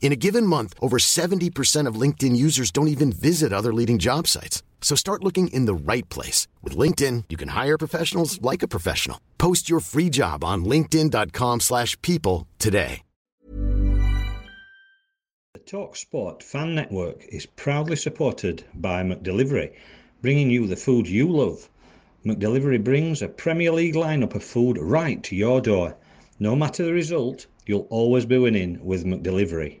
In a given month, over 70% of LinkedIn users don't even visit other leading job sites. So start looking in the right place. With LinkedIn, you can hire professionals like a professional. Post your free job on linkedin.com slash people today. The TalkSport Fan Network is proudly supported by McDelivery, bringing you the food you love. McDelivery brings a Premier League lineup of food right to your door. No matter the result, you'll always be winning with McDelivery.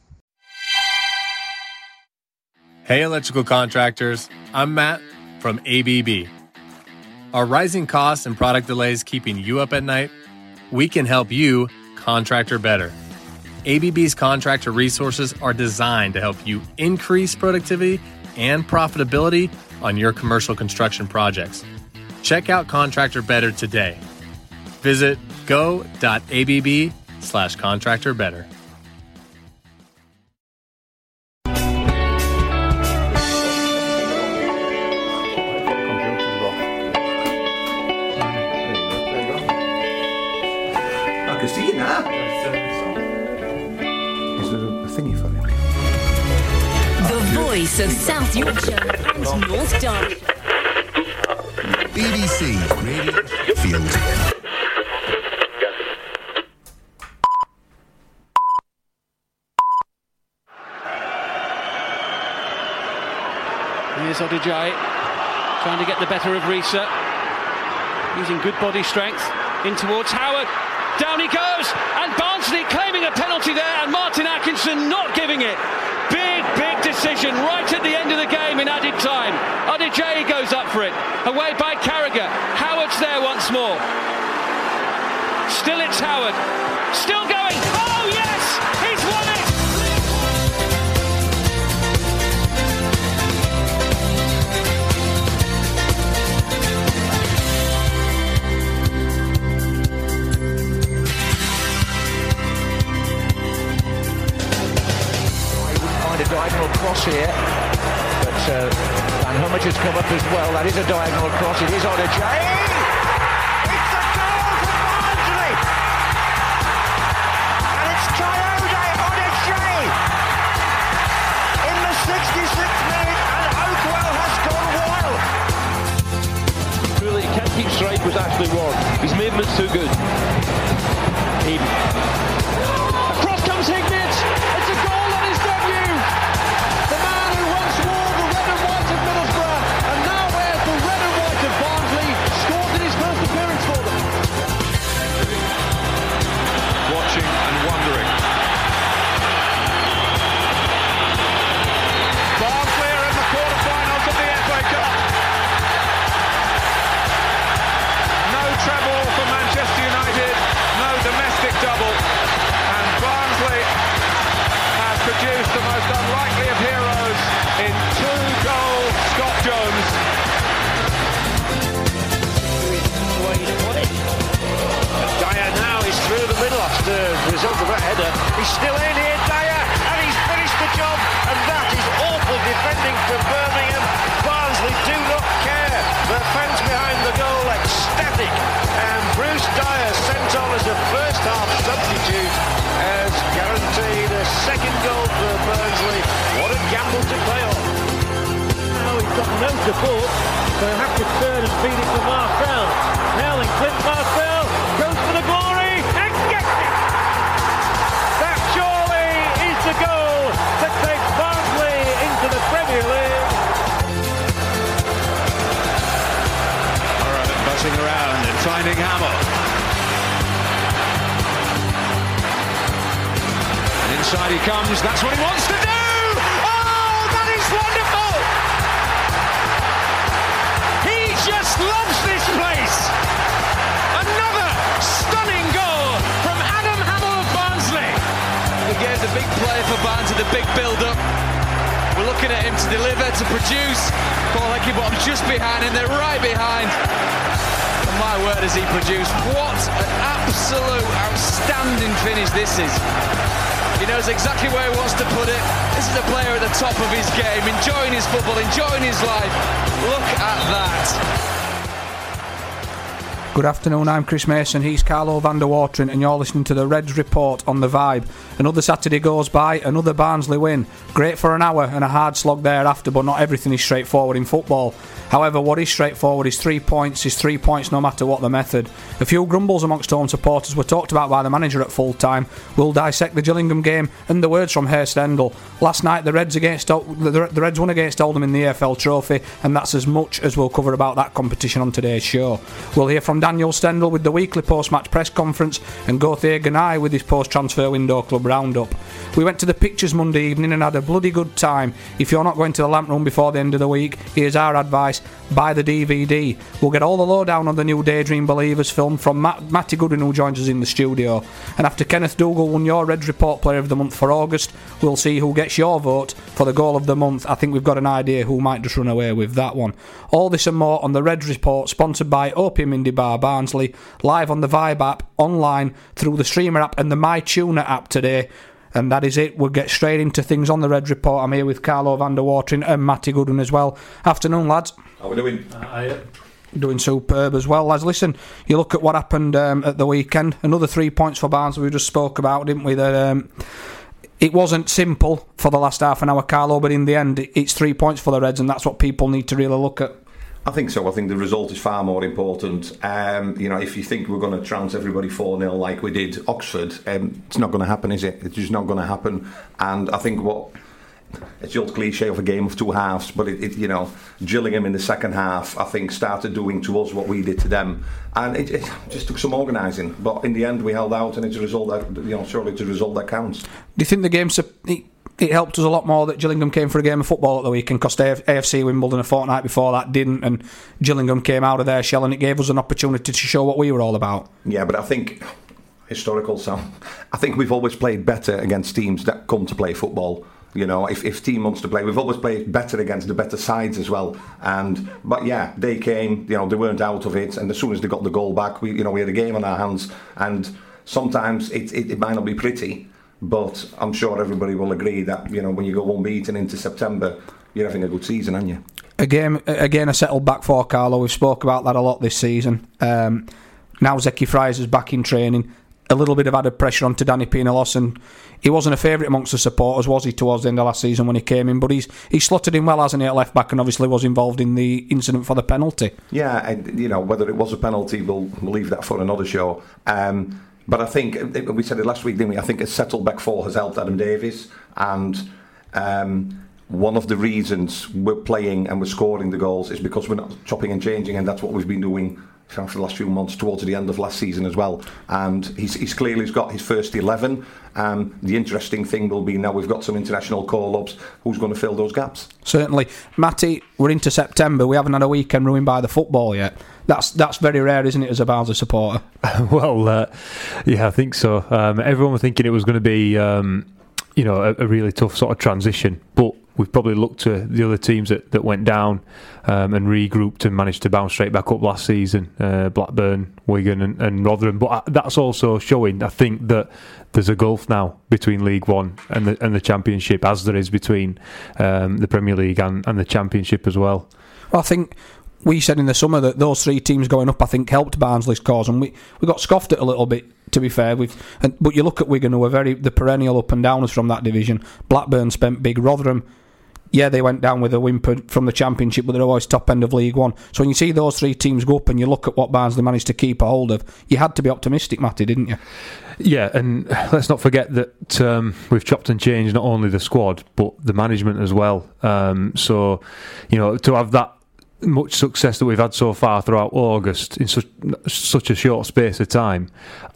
Hey, electrical contractors. I'm Matt from ABB. Are rising costs and product delays keeping you up at night? We can help you contractor better. ABB's contractor resources are designed to help you increase productivity and profitability on your commercial construction projects. Check out Contractor Better today. Visit go.abb slash contractor better. Voice of South Yorkshire and North Derbyshire. BBC Radio Field. Here's Odejayi trying to get the better of Riise. Using good body strength in towards Howard. Down he goes, and Barnsley claiming a penalty there, and Martin Atkinson not giving it. Big, big decision right at the end of the game in added time. Odejayi goes up for it. Away by Carragher. Howard's there once more. Still it's Howard. Still going. Oh yes! He's won diagonal cross here. But uh, Van Homoet has come up as well. That is a diagonal cross. It is on a J. It's a goal for Barnsley. And it's Coyote on. In the 66th minute, and Oakwell has gone wild. Really, can't keep straight with Ashley Ward. His movement's too good. He... Across comes Hignett. He's still in here, Dyer, and he's finished the job. And that is awful defending from Birmingham. Barnsley do not care. The fans behind the goal ecstatic. And Bruce Dyer sent on as a first half substitute has guaranteed a second goal for Barnsley. What a gamble to play on. Now he's got no support, so have to turn and feed it to Marcel. Now then, Clint Marcelle Around and finding Hammill. And inside he comes. That's what he wants to do. Oh, that is wonderful. He just loves this place. Another stunning goal from Adam Hammill of Barnsley. Again, the big play for Barnsley, the big build-up. We're looking at him to deliver, to produce. Paul Heckingbottom just behind him, they're right behind. My word, has he produced. What an absolute outstanding finish this is. He knows exactly where he wants to put it. This is a player at the top of his game, enjoying his football, enjoying his life. Look at that. Good afternoon, I'm Chris Mason, he's Carlo van der Wateren, and you're listening to the Reds Report on the Vibe. Another Saturday goes by, another Barnsley win. Great for an hour and a hard slog thereafter, but not everything is straightforward in football. However, what is straightforward is three points, is three points no matter what the method. A few grumbles amongst home supporters were talked about by the manager at full time. We'll dissect the Gillingham game and the words from Herr Stendel. Last night, the Reds against the Reds won against Oldham in the EFL Trophy, and that's as much as we'll cover about that competition on today's show. We'll hear from Daniel Stendel with the weekly post-match press conference, and Gauthier Ganaye with his post-transfer window club roundup. We went to the pictures Monday evening and had a bloody good time. If you're not going to the lamp room before the end of the week, here's our advice buy the DVD. We'll get all the lowdown on the new Daydream Believers film from Matt, Matty Goodwin, who joins us in the studio. And after Kenneth Dougall won your Reds Report Player of the Month for August, we'll see who gets your vote for the Goal of the Month. I think we've got an idea who might just run away with that one. All this and more on the Reds Report, sponsored by Opium Indie Bar Barnsley, live on the Vibe app, online, through the Streamer app and the MyTuner app today. And that is it. We'll get straight into things on the Red Report. I'm here with Carlo van der Watering and Matty Goodwin as well. Afternoon, lads. How we doing? Uh, Doing superb as well, lads. Listen, you look at what happened um, at the weekend. Another three points for Barnes. We just spoke about, didn't we? That um, it wasn't simple for the last half an hour, Carlo, but in the end, it's three points for the Reds, and that's what people need to really look at. I think so. I think the result is far more important. Um, you know, if you think we're going to trounce everybody 4 0 like we did Oxford, um, it's not going to happen, is it? It's just not going to happen. And I think what. It's the old cliche of a game of two halves, but it, it, you know, Gillingham in the second half, I think, started doing to us what we did to them, and it, it just took some organising. But in the end, we held out, and it's a result that you know, surely it's a result that counts. Do you think the game's it helped us a lot more that Gillingham came for a game of football at the weekend because AFC Wimbledon a fortnight before that didn't, and Gillingham came out of their shell and it gave us an opportunity to show what we were all about. Yeah, but I think historical, Sam. I think we've always played better against teams that come to play football. You know, if, if team wants to play, we've always played better against the better sides as well. And but yeah, they came. You know, they weren't out of it, and as soon as they got the goal back, we you know we had a game on our hands. And sometimes it, it, it might not be pretty, but I'm sure everybody will agree that you know when you go unbeaten into September, you're having a good season, aren't you? Again, again, a settled back for Carlo. We've spoke about that a lot this season. Um, now Zeki Fryers is back in training. A little bit of added pressure onto Danny Pinillos, and he wasn't a favourite amongst the supporters, was he, towards the end of last season when he came in? But he's he's slotted in well, hasn't he, at left back, and obviously was involved in the incident for the penalty. Yeah, and you know whether it was a penalty, we'll, we'll leave that for another show. Um, but I think we said it last week, didn't we? I think a settled back four has helped Adam Davies, and um, one of the reasons we're playing and we're scoring the goals is because we're not chopping and changing, and that's what we've been doing for the last few months towards the end of last season as well. And he's, he's clearly got his first 11. Um, the interesting thing will be now we've got some international call ups, who's going to fill those gaps? Certainly. Matty, we're into September. We haven't had a weekend ruined by the football yet. That's that's very rare, isn't it, as a Barnsley supporter? well, uh, yeah, I think so. Um, everyone was thinking it was going to be, um, you know, a, a really tough sort of transition, but we've probably looked to the other teams that, that went down um, and regrouped and managed to bounce straight back up last season uh, Blackburn, Wigan, and, and Rotherham. But uh, that's also showing, I think, that there's a gulf now between League One and the, and the Championship, as there is between um, the Premier League and, and the Championship as well. well I think we said in the summer that those three teams going up, I think, helped Barnsley's cause, and we, we got scoffed at a little bit. To be fair, with but you look at Wigan, who are very the perennial up and downers from that division. Blackburn spent big. Rotherham, yeah, they went down with a whimper from the Championship, but they're always top end of League One. So when you see those three teams go up, and you look at what Barnsley managed to keep a hold of, you had to be optimistic, Matty, didn't you? Yeah, and let's not forget that um, we've chopped and changed not only the squad but the management as well. Um, so, you know, to have that much success that we've had so far throughout August in such such a short space of time,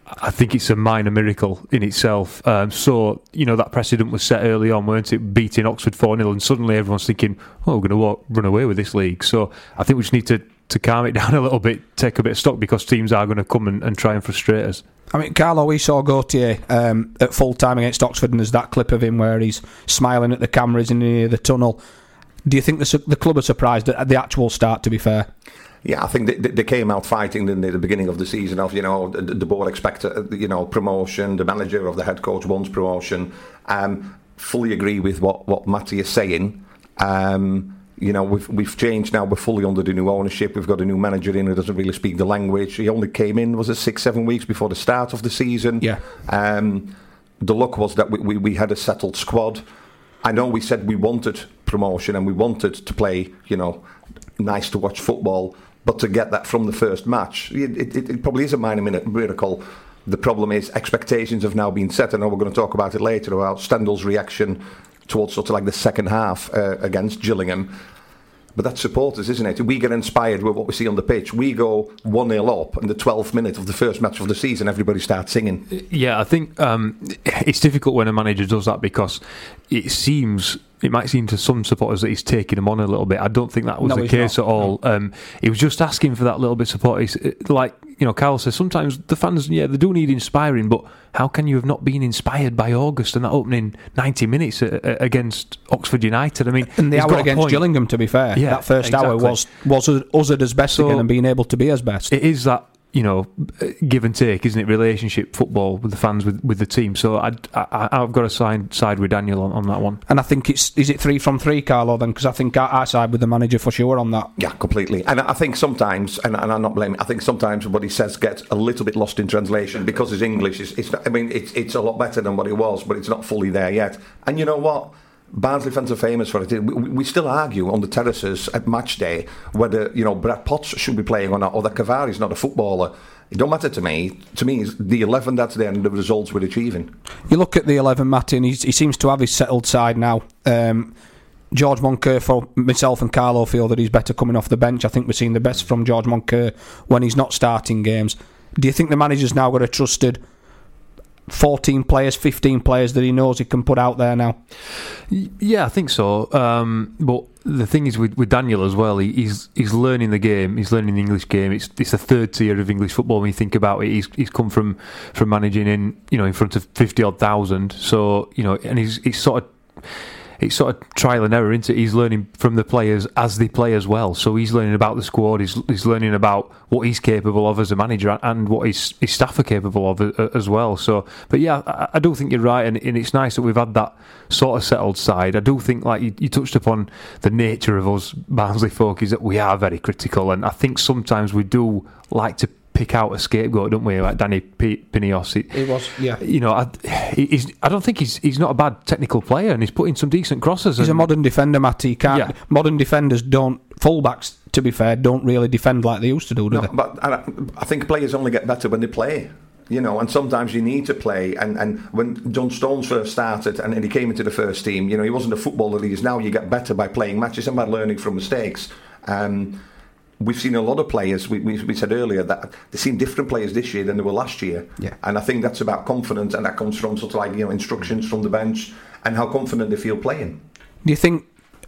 I think it's a minor miracle in itself. Um, so you know that precedent was set early on, weren't it? Beating Oxford four 0 and suddenly everyone's thinking, "Oh, we're going to run away with this league." So I think we just need to to calm it down a little bit, take a bit of stock because teams are going to come and, and try and frustrate us. I mean, Carlo, we saw Gauthier um, at full time against Oxford, and there's that clip of him where he's smiling at the cameras in the, the tunnel. Do you think the, the club are surprised at the actual start, to be fair? Yeah, I think they, they came out fighting in the beginning of the season. Of you know, the, the board expected you know promotion. The manager of the head coach wants promotion. Um, fully agree with what what Matty is saying. Um, you know, we've we've changed now. We're fully under the new ownership. We've got a new manager in who doesn't really speak the language. He only came in was it six seven weeks before the start of the season. Yeah. Um, the luck was that we, we, we had a settled squad. I know we said we wanted promotion and we wanted to play, you know, nice to watch football, but to get that from the first match, it, it, it probably is a minor miracle. The problem is expectations have now been set. I know we're going to talk about it later about Stendel's reaction towards sort of like the second half uh, against Gillingham. But that's supporters, isn't it? We get inspired with what we see on the pitch. We go 1 0 up in the 12th minute of the first match of the season, everybody starts singing. Yeah, I think um, it's difficult when a manager does that because it seems it might seem to some supporters that he's taking them on a little bit. I don't think that was No, the case not. at all. Um, he was just asking for that little bit of support. He's, like you know, Carl says sometimes the fans, yeah, they do need inspiring, but how can you have not been inspired by August and that opening ninety minutes uh, uh, against Oxford United? I mean, And the hour against. Gillingham, to be fair, Yeah, that first hour was was us at his best So- again and being able to be as best. It is that you know uh, give and take, isn't it? Relationship football with the fans with, with the team. So I'd, I, I've got to side side with Daniel on, on that one. And I think it's is it three from three, Carlo? Then because I think I, I side with the manager for sure on that. Yeah, completely. And I think sometimes, and, and I'm not blaming, I think sometimes what he says gets a little bit lost in translation because his English is, it's not, I mean, it's, it's a lot better than what it was, but it's not fully there yet. And you know what? Barnsley fans are famous for it. We, we still argue on the terraces at match day whether, you know, Brad Potts should be playing or not, or that Cavaré's not a footballer. It don't matter to me. To me, it's the 11 that's there and the results we're achieving. You look at the eleven, Matty, and he's, he seems to have his settled side now. Um, George Moncur, for myself and Carlo, feel that he's better coming off the bench. I think we're seeing the best from George Moncur when he's not starting games. Do you think the manager's now got a trusted 14 players, 15 players that he knows he can put out there now? Yeah, I think so. Um, but the thing is with, with Daniel as well, he, he's he's learning the game. He's learning the English game. It's it's the third tier of English football when you think about it. He's he's come from from managing in you know in front of fifty odd thousand. So you know, and he's he's sort of. It's sort of trial and error, isn't it? He's learning from the players as they play as well. So he's learning about the squad. He's, he's learning about what he's capable of as a manager and what his, his staff are capable of as well. So, but yeah, I, I do think you're right, and, and it's nice that we've had that sort of settled side. I do think, like you, you touched upon, the nature of us Barnsley folk is that we are very critical, and I think sometimes we do like to pick out a scapegoat, don't we? Like Danny P- Pinillos. It, It was, yeah. You know, I, he's, I don't think he's he's not a bad technical player, and he's putting some decent crosses. He's a modern defender, Matty. He Can't, Yeah. Modern defenders don't, fullbacks, to be fair, don't really defend like they used to do, do No, they? but I, I think players only get better when they play. You know, and sometimes you need to play. And, and when John Stones first started and, and he came into the first team, you know, he wasn't a footballer he is now. You get better by playing matches and by learning from mistakes. Um, we've seen a lot of players, we, we, we said earlier, that they seem different players this year than they were last year. Yeah. And I think that's about confidence, and that comes from sort of like, you know, instructions from the bench and how confident they feel playing. Do you think,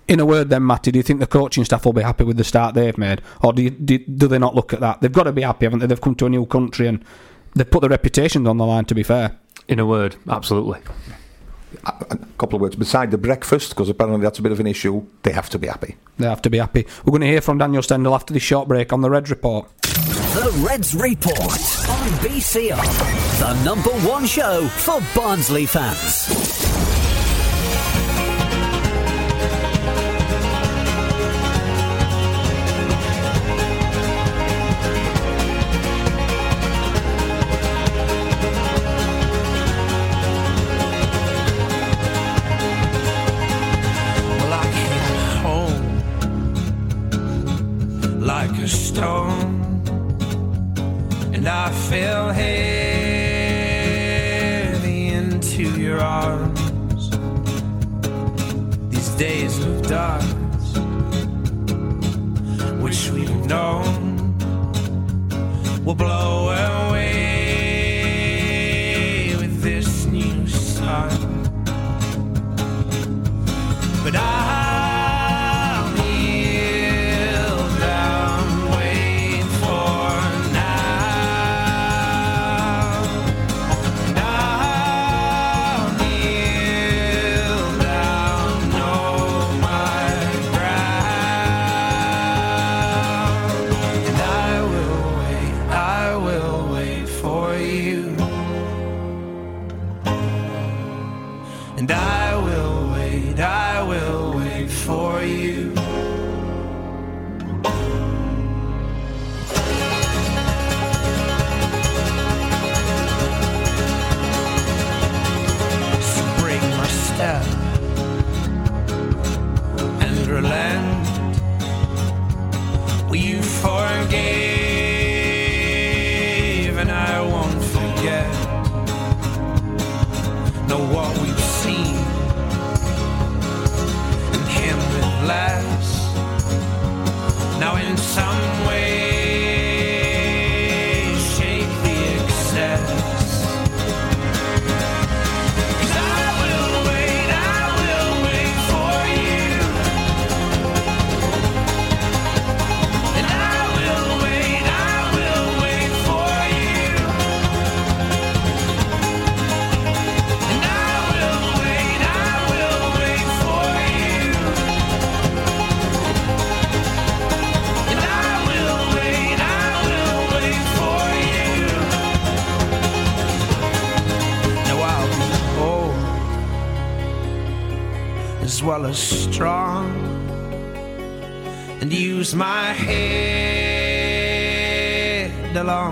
in a word, then, Matty, do you think the coaching staff will be happy with the start they've made, or do, you, do do they not look at that? They've got to be happy, haven't they? They've come to a new country and they've put their reputations on the line. To be fair, In a word, absolutely. A, a couple of words. Beside the breakfast, because apparently that's a bit of an issue, they have to be happy. they have to be happy. We're going to hear from Daniel Stendel after this short break on the Reds Report. The Reds Report on BCR, the number one show for Barnsley fans. Fell heavy into your arms. These days of darkness which we've known will blow away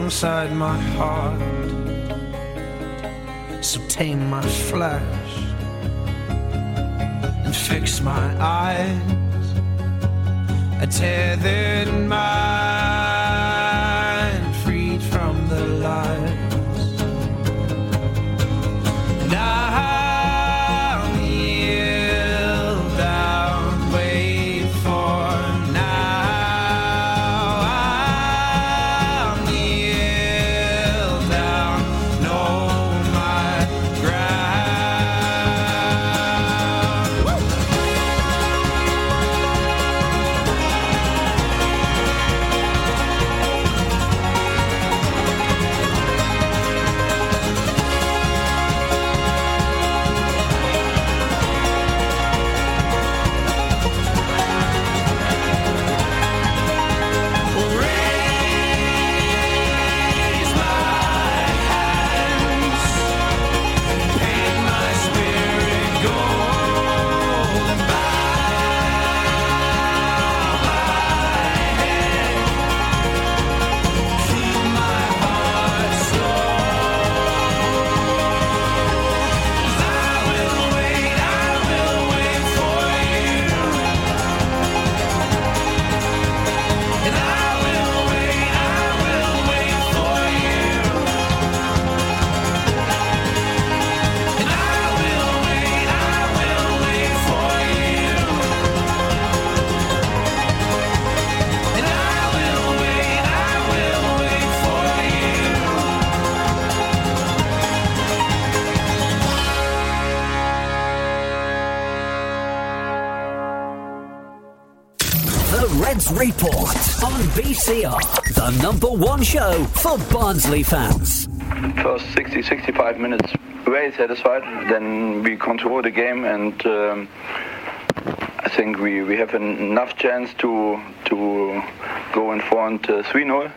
alongside my heart. So tame my flesh and fix my eyes. A tethered mind the number one show for Barnsley fans. First 60, 65 minutes, very satisfied. Then we control the game, and um, I think we, we have en- enough chance to to go in front uh, 3-0,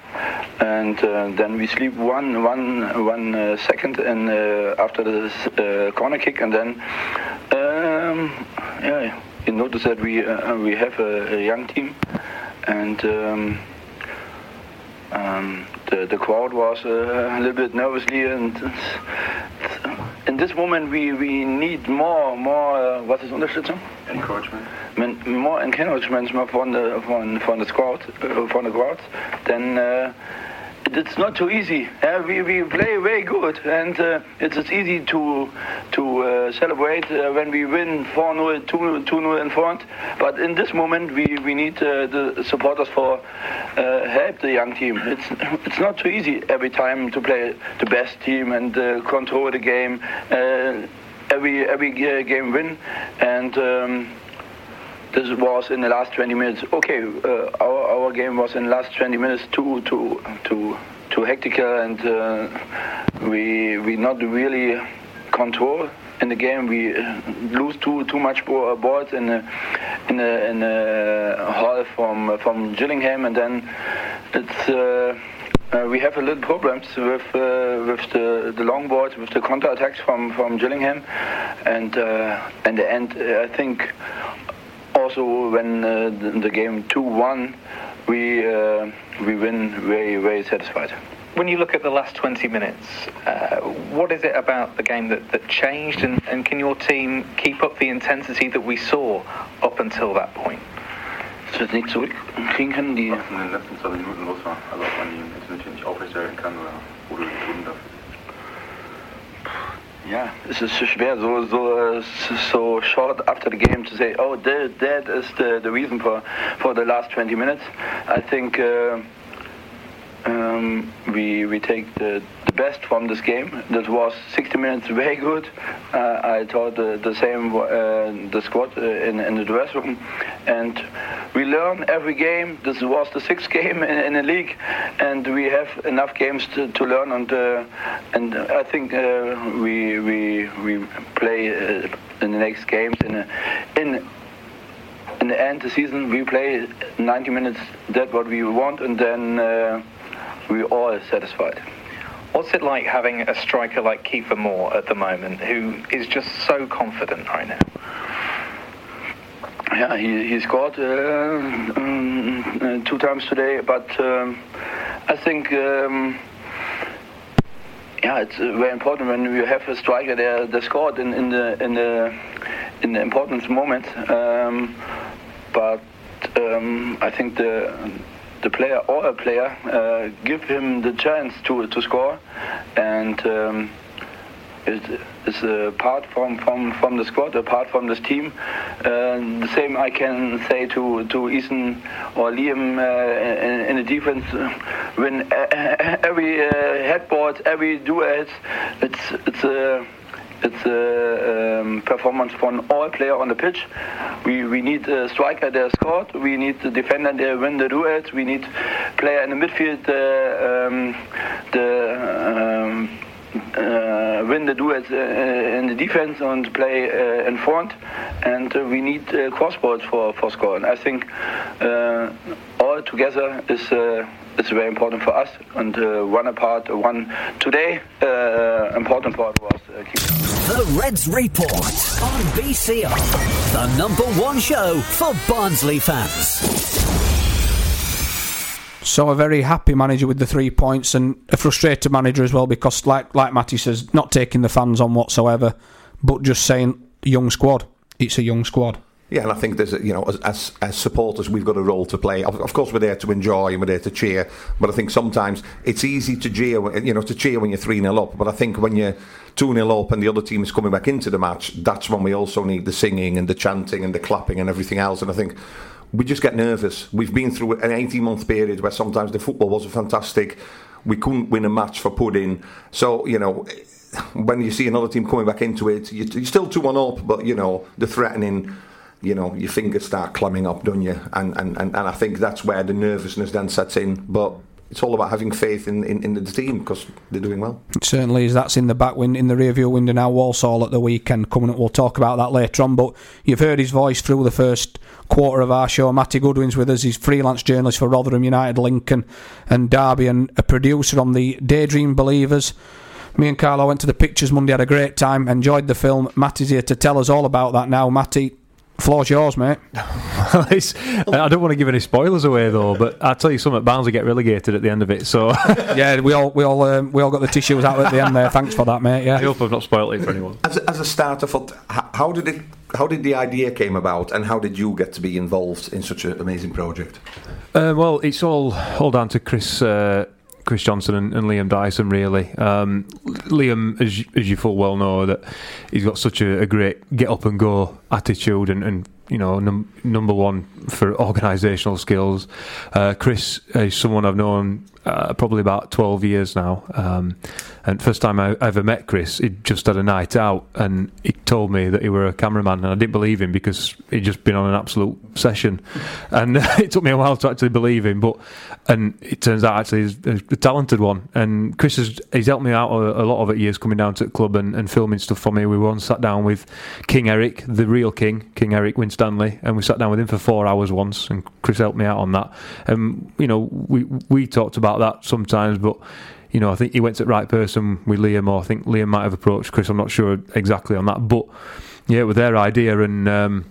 and uh, then we sleep one one one uh, second and uh, after the uh, corner kick, and then um, yeah, you notice that we uh, we have a, a young team, and. Um, um, the, the crowd was uh, a little bit nervously and in this moment we, we need more more uh, what is Unterstützung? Encouragement. Men, more encouragement from the from from the crowd uh, from the crowd then uh, it's not too easy. Uh, we, we play very good, and uh, it's, it's easy to to uh, celebrate uh, when we win 4-0, 2-0 in front. But in this moment, we, we need uh, the supporters for uh, help the young team. It's it's not too easy every time to play the best team and control the game. Every every game win, and. Um, this was in the last 20 minutes. Okay, uh, our our game was in the last 20 minutes too too too too hectic, and uh, we we not really control in the game. We uh, lose too too much bo- balls in the in the in hall from from Gillingham, and then it's. Uh, uh, we have a little problems with uh, with the, the long balls, with the counter attacks from from Gillingham, and uh, the end, uh, I think also when uh, the, the game 2-1 we uh, we win very very satisfied When you look at the last 20 minutes, uh, what is it about the game that, that changed, and, and can your team keep up the intensity that we saw up until that point? Dass wir es nicht zurückkriegen können, die... Was in den letzten zwei Minuten los war. Also ob man die Intensität nicht aufrechterhalten kann oder wo du den Grund dafür Yeah, it's just schwer so so so short after the game to say, oh, that, that is the, the reason for for the last 20 minutes. I think uh, um, we we take the, the best from this game. That was 60 minutes very good. Uh, I thought the, the same uh, the squad uh, in in the dressing room, and we learn every game. This was the sixth game in, in the league, and we have enough games to, to learn. And uh, and I think uh, we we we play uh, in the next games in a, in in the end of the season we play 90 minutes. That's what we want, and then uh, we all satisfied. What's it like having a striker like Kiefer Moore at the moment, who is just so confident right now? Yeah, he, he scored uh, um, uh, two times today, but um, I think um, yeah, it's very important when you have a striker there that scored in, in the in the in the important moment. Um, but um, I think the the player or a player uh, give him the chance to to score, and. Um, it is a part from, from, from the squad, apart from this team. Uh, the same I can say to to Ethan or Liam uh, in, in the defense. When every uh, headboard, every duet, it's it's a it's a um, performance from all player on the pitch. We we need a striker that scored. We need the defender that win the duels. We need player in the midfield uh, um, the. Um, uh, win the duets uh, in the defense and play uh, in front, and uh, we need uh, crossballs for for scoring. I think uh, all together is. Is very important for us, and uh, one apart, one today uh, important part was uh, keeping. The Reds Report on BCR, the number one show for Barnsley fans. So a very happy manager with the three points, and a frustrated manager as well because, like like Matty says, not taking the fans on whatsoever, but just saying young squad. It's a young squad. Yeah, and I think there's, a, you know, as, as as supporters, we've got a role to play. Of, of course, we're there to enjoy and we're there to cheer. But I think sometimes it's easy to cheer, you know, to cheer when you're three 0 up. But I think when you're two 0 up and the other team is coming back into the match, that's when we also need the singing and the chanting and the clapping and everything else. And I think we just get nervous. We've been through an 18 month period where sometimes the football wasn't fantastic. We couldn't win a match for pudding. So you know. When you see another team coming back into it, you're still 2 1 up, but you know, the threatening, you know, your fingers start clamming up, don't you? And, and, and, and I think that's where the nervousness then sets in. But it's all about having faith in, in, in the team because they're doing well. It certainly is. That's in the back wind, in the rear view window now. Walsall at the weekend coming up. We'll talk about that later on. But you've heard his voice through the first quarter of our show. Matty Goodwin's with us. He's freelance journalist for Rotherham United, Lincoln, and Derby, and a producer on the Daydream Believers. Me and Carlo went to the pictures Monday, had a great time, enjoyed the film. Matty's here to tell us all about that now. Matty, floor's yours, mate. I don't want to give any spoilers away though, but I'll tell you something. Barnsley get relegated at the end of it, so yeah, we all we all um, we all got the tissues out at the end there. Thanks for that, mate. Yeah. I hope I've not spoiled it for anyone. As a, as a starter, for t- h- how did it? How did the idea came about, and how did you get to be involved in such an amazing project? Uh, well, it's all all down to Chris uh, Chris Johnson and, and Liam Dyson. Really, um, Liam, as you, as you full well know, that he's got such a, a great get up and go attitude and, and you know, num- number one for organisational skills. Uh, Chris is someone I've known uh, probably about 12 years now. Um, and first time I ever met Chris, he'd just had a night out and he told me that he were a cameraman. And I didn't believe him because he'd just been on an absolute session. And it took me a while to actually believe him. But And it turns out actually he's a talented one. And Chris has he's helped me out a, a lot of it years coming down to the club and, and filming stuff for me. We once sat down with King Eric, the real king, King Eric Winstanley, and we sat down with him for four hours once. And Chris helped me out on that. And, you know, we, we talked about that sometimes, but you know, I think he went to the right person with Liam, or I think Liam might have approached Chris. I'm not sure exactly on that, but yeah, with their idea, and um,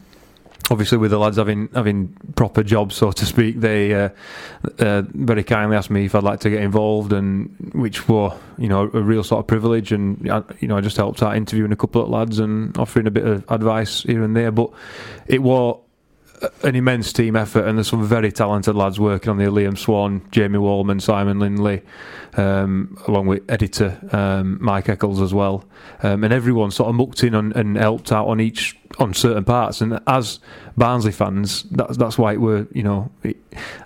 obviously with the lads having having proper jobs, so to speak, they uh, uh, very kindly asked me if I'd like to get involved, and which were you know a real sort of privilege, and you know I just helped out interviewing a couple of lads and offering a bit of advice here and there, but it was an immense team effort, and there's some very talented lads working on the Liam Swan, Jamie Wallman, Simon Lindley, um, along with editor um, Mike Eccles as well, um, and everyone sort of mucked in and helped out on each on certain parts. And as Barnsley fans, that's that's why it were you know. It,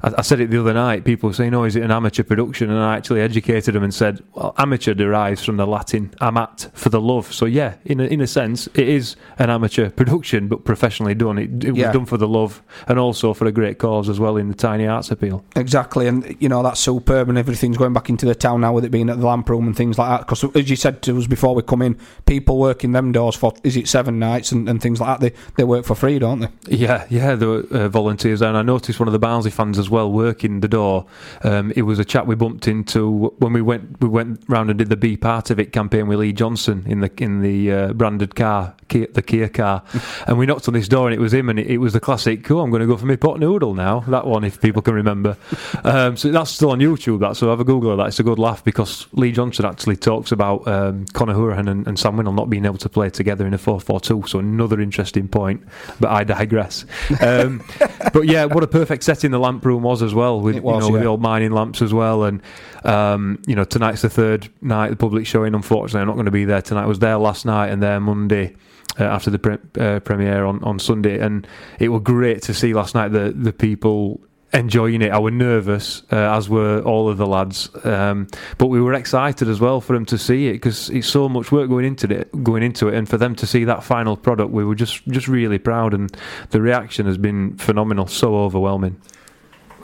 I, I, said it the other night. People were saying, "Oh, is it an amateur production?" And I actually educated them and said, "Well, amateur derives from the Latin amat for the love." So yeah, in a, in a sense, it is an amateur production, but professionally done. It, it yeah. was done for the love and also for a great cause as well in the tiny arts appeal. Exactly, and you know that's superb, and everything's going back into the town now with it being at the lamp room and things like that. Because as you said to us before we come in, people working them doors for is it seven nights and, and things like that. They they work for free, don't they? Yeah, yeah, there were uh, volunteers, and I noticed one of the Barnsley fans as well working the door. Um, it was a chap we bumped into when we went we went round and did the Be Part of It campaign with Lee Johnson in the in the uh, branded car, Kia, the Kia car, and we knocked on this door and it was him, and it, it was the classic. Cool, I'm going to go for my pot noodle now. That one, if people can remember. Um, so that's still on YouTube. That so have a Google of that. It's a good laugh because Lee Johnson actually talks about um, Conor Hourihane and, and Sam Winnall not being able to play together in a 4-4-2. So another interesting point, but I digress. Um, but yeah, what a perfect setting the lamp room was as well, with, was, you know, yeah. with the old mining lamps as well. And um, you know, tonight's the third night the public showing. Unfortunately, I'm not going to be there tonight. I was there last night and there Monday. Uh, after the pre- uh, premiere on, on Sunday, and it was great to see last night the the people enjoying it. I was nervous, uh, as were all of the lads, um, but we were excited as well for them to see it because it's so much work going into it, going into it, and for them to see that final product, we were just just really proud, and the reaction has been phenomenal, so overwhelming.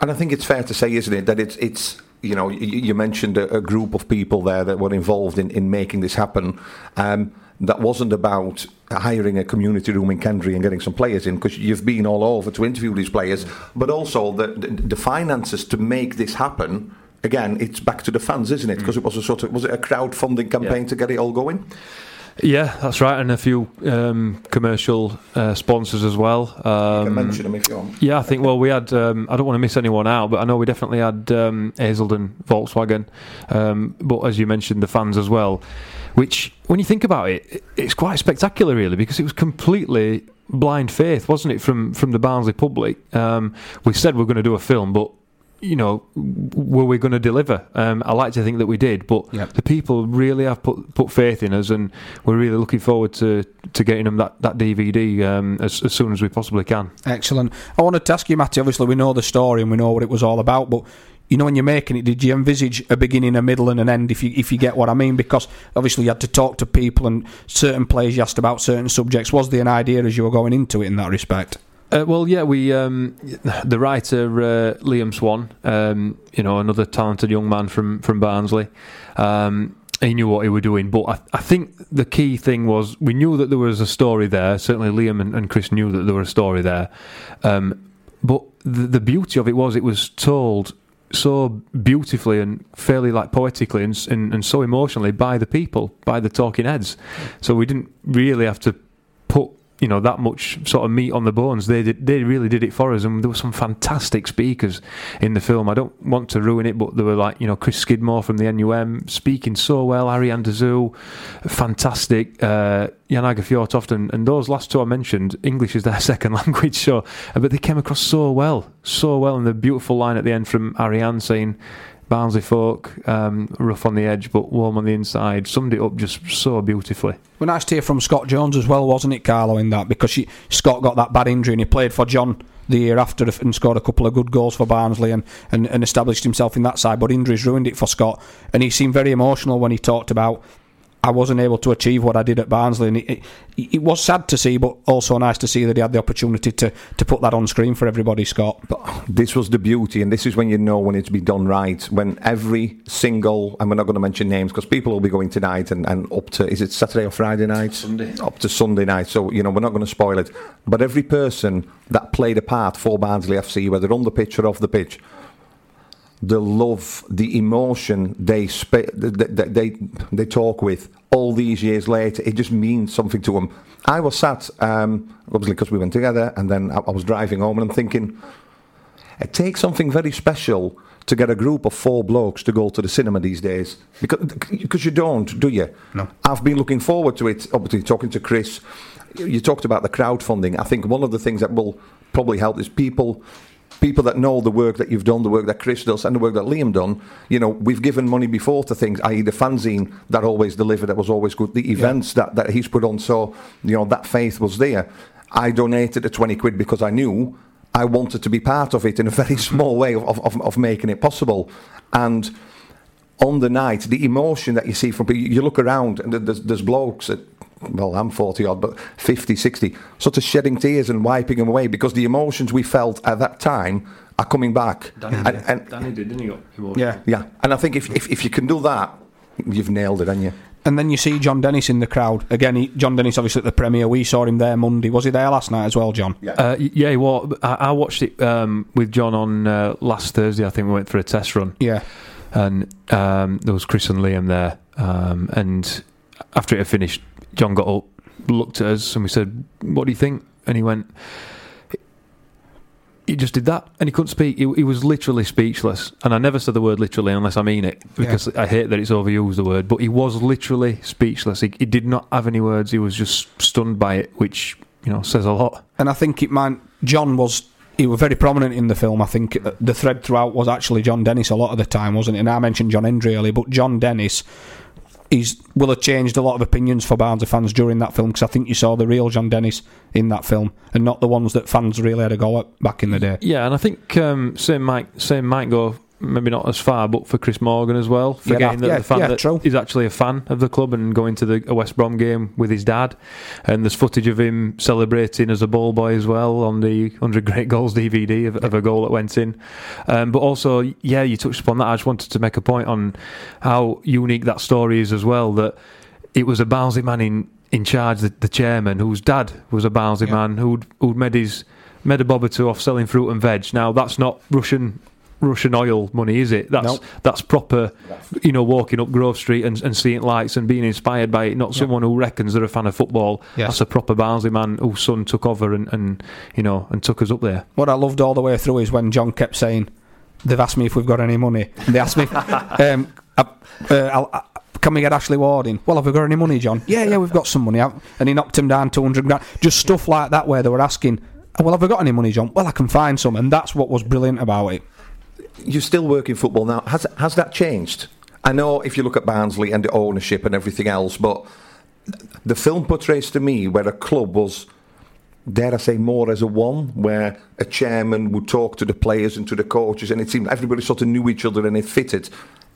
And I think it's fair to say, isn't it, that it's it's you know you, you mentioned a, a, group of people there that were involved in in making this happen. Um, that wasn't about hiring a community room in Kendray and getting some players in because you've been all over to interview these players, but also the, the, the finances to make this happen. Again, it's back to the fans, isn't it? Because mm. it was a sort of was it a crowdfunding campaign yeah. to get it all going? Yeah, that's right, and a few um, commercial uh, sponsors as well. Um, you can mention them if you want. Yeah, I think. Well, we had. Um, I don't want to miss anyone out, but I know we definitely had um, Hazelden, Volkswagen, um, but as you mentioned, the fans as well which, when you think about it, it's quite spectacular, really, because it was completely blind faith, wasn't it, from from the Barnsley public? Um, we said we are going to do a film, but you know, were we going to deliver? Um, I like to think that we did, but yep. the people really have put put faith in us, and we're really looking forward to, to getting them that that DVD um, as, as soon as we possibly can. Excellent. I wanted to ask you, Matty. Obviously, we know the story and we know what it was all about, but you know, when you're making it, did you envisage a beginning, a middle, and an end? If you if you get what I mean, because obviously you had to talk to people, and certain players you asked about certain subjects. Was there an idea as you were going into it in that respect? Uh, well, yeah, we um, the writer uh, Liam Swan, um, you know, another talented young man from from Barnsley. Um, he knew what he was doing, but I, I, think the key thing was we knew that there was a story there. Certainly, Liam and, and Chris knew that there was a story there. Um, but the, the beauty of it was it was told so beautifully and fairly like poetically and, and, and so emotionally by the people, by the talking heads. So we didn't really have to you know that much sort of meat on the bones. They did, they really did it for us, and there were some fantastic speakers in the film. I don't want to ruin it, but there were like you know Chris Skidmore from the NUM speaking so well, Ariane Dazou, fantastic, uh, Åge and, and those last two I mentioned, English is their second language, so but they came across so well, so well, and the beautiful line at the end from Ariane saying Barnsley folk, um, rough on the edge but warm on the inside, summed it up just so beautifully. Well, nice to hear from Scott Jones as well, wasn't it, Carlo, in that? Because she, Scott got that bad injury and he played for John the year after and scored a couple of good goals for Barnsley and, and, and established himself in that side. But injuries ruined it for Scott. And he seemed very emotional when he talked about I wasn't able to achieve what I did at Barnsley, and it, it, it, was sad to see, but also nice to see that he had the opportunity to, to put that on screen for everybody, Scott. But this was the beauty, and this is when you know when it's been done right. When every single, and we're not going to mention names because people will be going tonight and, and up to, is it Saturday or Friday night? Sunday. Up to Sunday night, so, you know, we're not going to spoil it. But every person that played a part for Barnsley FC, whether on the pitch or off the pitch, the love, the emotion they, spe- they, they, they talk with all these years later, it just means something to them. I was sat, um, obviously because we went together, and then I, I was driving home and I'm thinking, it takes something very special to get a group of four blokes to go to the cinema these days because because you don't, do you? No. I've been looking forward to it. Obviously, talking to Chris, you talked about the crowdfunding. I think one of the things that will probably help is people people that know the work that you've done, the work that Chris does, and the work that Liam done. You know, we've given money before to things, i.e., the fanzine that always delivered, that was always good, the events yeah. that, that he's put on. So, you know, that faith was there. I donated the 20 quid because I knew I wanted to be part of it in a very mm-hmm. small way of, of, of making it possible. And on the night, the emotion that you see from people, you look around and there's, there's blokes that well, I'm 40 odd, but 50, 60, sort of shedding tears and wiping them away because the emotions we felt at that time are coming back. Danny, and, did. And, Danny did, didn't he? Yeah. Yeah. And I think if, if, if you can do that, you've nailed it, haven't you? And then you see John Dennis in the crowd. Again, he, John Dennis, obviously, at the premiere. We saw him there Monday. Was he there last night as well, John? Yeah, uh, yeah he was. I, I watched it um, with John on uh, last Thursday. I think we went for a test run. Yeah. And um, there was Chris and Liam there. Um, and after it had finished, John got up, looked at us, and we said, "What do you think?" And he went, he just did that and he couldn't speak. He, he, was literally speechless. And I never said the word literally unless I mean it because yeah. I hate that it's overused the word. But he was literally speechless. He, he, did not have any words. He was just stunned by it, which you know says a lot. And I think it might. John was. He was very prominent in the film. I think the thread throughout was actually John Dennis a lot of the time, wasn't it? And I mentioned John Hendrie earlier, but John Dennis he's will have changed a lot of opinions for Barnsley fans during that film because I think you saw the real John Dennis in that film and not the ones that fans really had a go at back in the day. Yeah, and I think um, same might same might go maybe not as far, but for Chris Morgan as well, forgetting yeah, that, yeah, the fan yeah, that true. is actually a fan of the club and going to the West Brom game with his dad. And there's footage of him celebrating as a ball boy as well on the 100 Great Goals DVD of, of a goal that went in. Um, but also, yeah, you touched upon that. I just wanted to make a point on how unique that story is as well. That it was a Barnsley man in, in charge, the, the chairman, whose dad was a Barnsley man who'd, who'd made his made a bob or two off selling fruit and veg. Now that's not Russian Russian oil money, is it? That's nope. that's proper, you know, walking up Grove Street and, and seeing lights and being inspired by it. Not someone who reckons they're a fan of football. Yes. That's a proper Barnsley man whose son took over and, and you know and took us up there. What I loved all the way through is when John kept saying, "They've asked me if we've got any money." They asked me, um, uh, uh, "Can we get Ashley Ward in?" Well, have we got any money, John? Yeah, yeah, we've got some money. And he knocked him down two hundred grand. Just stuff like that where they were asking. Well, have we got any money, John? Well, I can find some, and that's what was brilliant about it you still work in football now. Has has that changed? I know if you look at Barnsley and the ownership and everything else, but the film portrays to me where a club was, dare I say, more as a one, where a chairman would talk to the players and to the coaches, and it seemed everybody sort of knew each other and it fitted.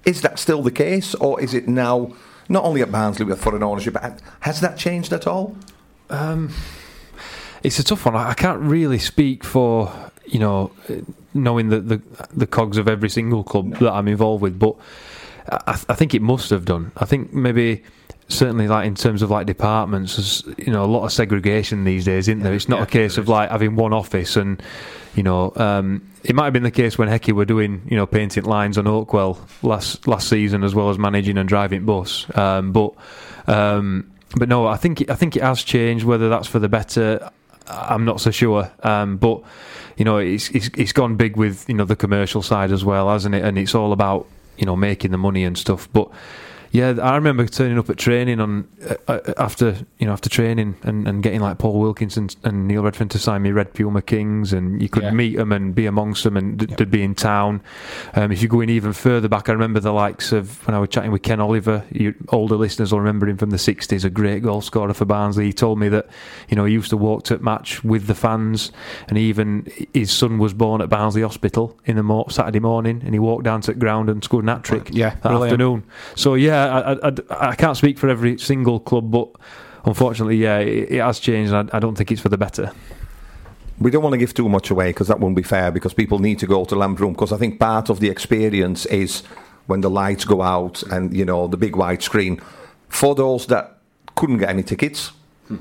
Is that still the case, or is it now not only at Barnsley with foreign ownership? But Has that changed at all? Um, it's a tough one. I can't really speak for you know knowing the, the the cogs of every single club no. that I'm involved with, but I, I, think it must have done. I think maybe certainly like in terms of like departments, there's you know a lot of segregation these days, isn't there? It's not yeah, a case of like having one office and you know um, it might have been the case when Hecky were doing you know painting lines on Oakwell last last season as well as managing and driving bus, um, but. Um, but no, I think it, I think it has changed. Whether that's for the better, I'm not so sure. Um, but you know, it's, it's it's gone big with you know the commercial side as well, hasn't it? And it's all about you know making the money and stuff. But Yeah, I remember turning up at training on uh, uh, after you know after training and, and getting like Paul Wilkinson and Neil Redfearn to sign me Red Puma Kings, and you could Yeah. meet them and be amongst them, and they'd be in town. Um, if you go in even further back, I remember the likes of when I was chatting with Ken Oliver. You, older listeners will remember him from the '60s, a great goal scorer for Barnsley. He told me that you know he used to walk to match with the fans, and even his son was born at Barnsley Hospital in the mo- Saturday morning, and he walked down to the ground and scored an hat trick Yeah, that brilliant. afternoon. So yeah, I, I, I, I can't speak for every single club, but unfortunately, yeah, it, it has changed. And I, I don't think it's for the better. We don't want to give too much away because that wouldn't be fair because people need to go to Lamproom because I think part of the experience is when the lights go out and you know the big white screen. For those that couldn't get any tickets,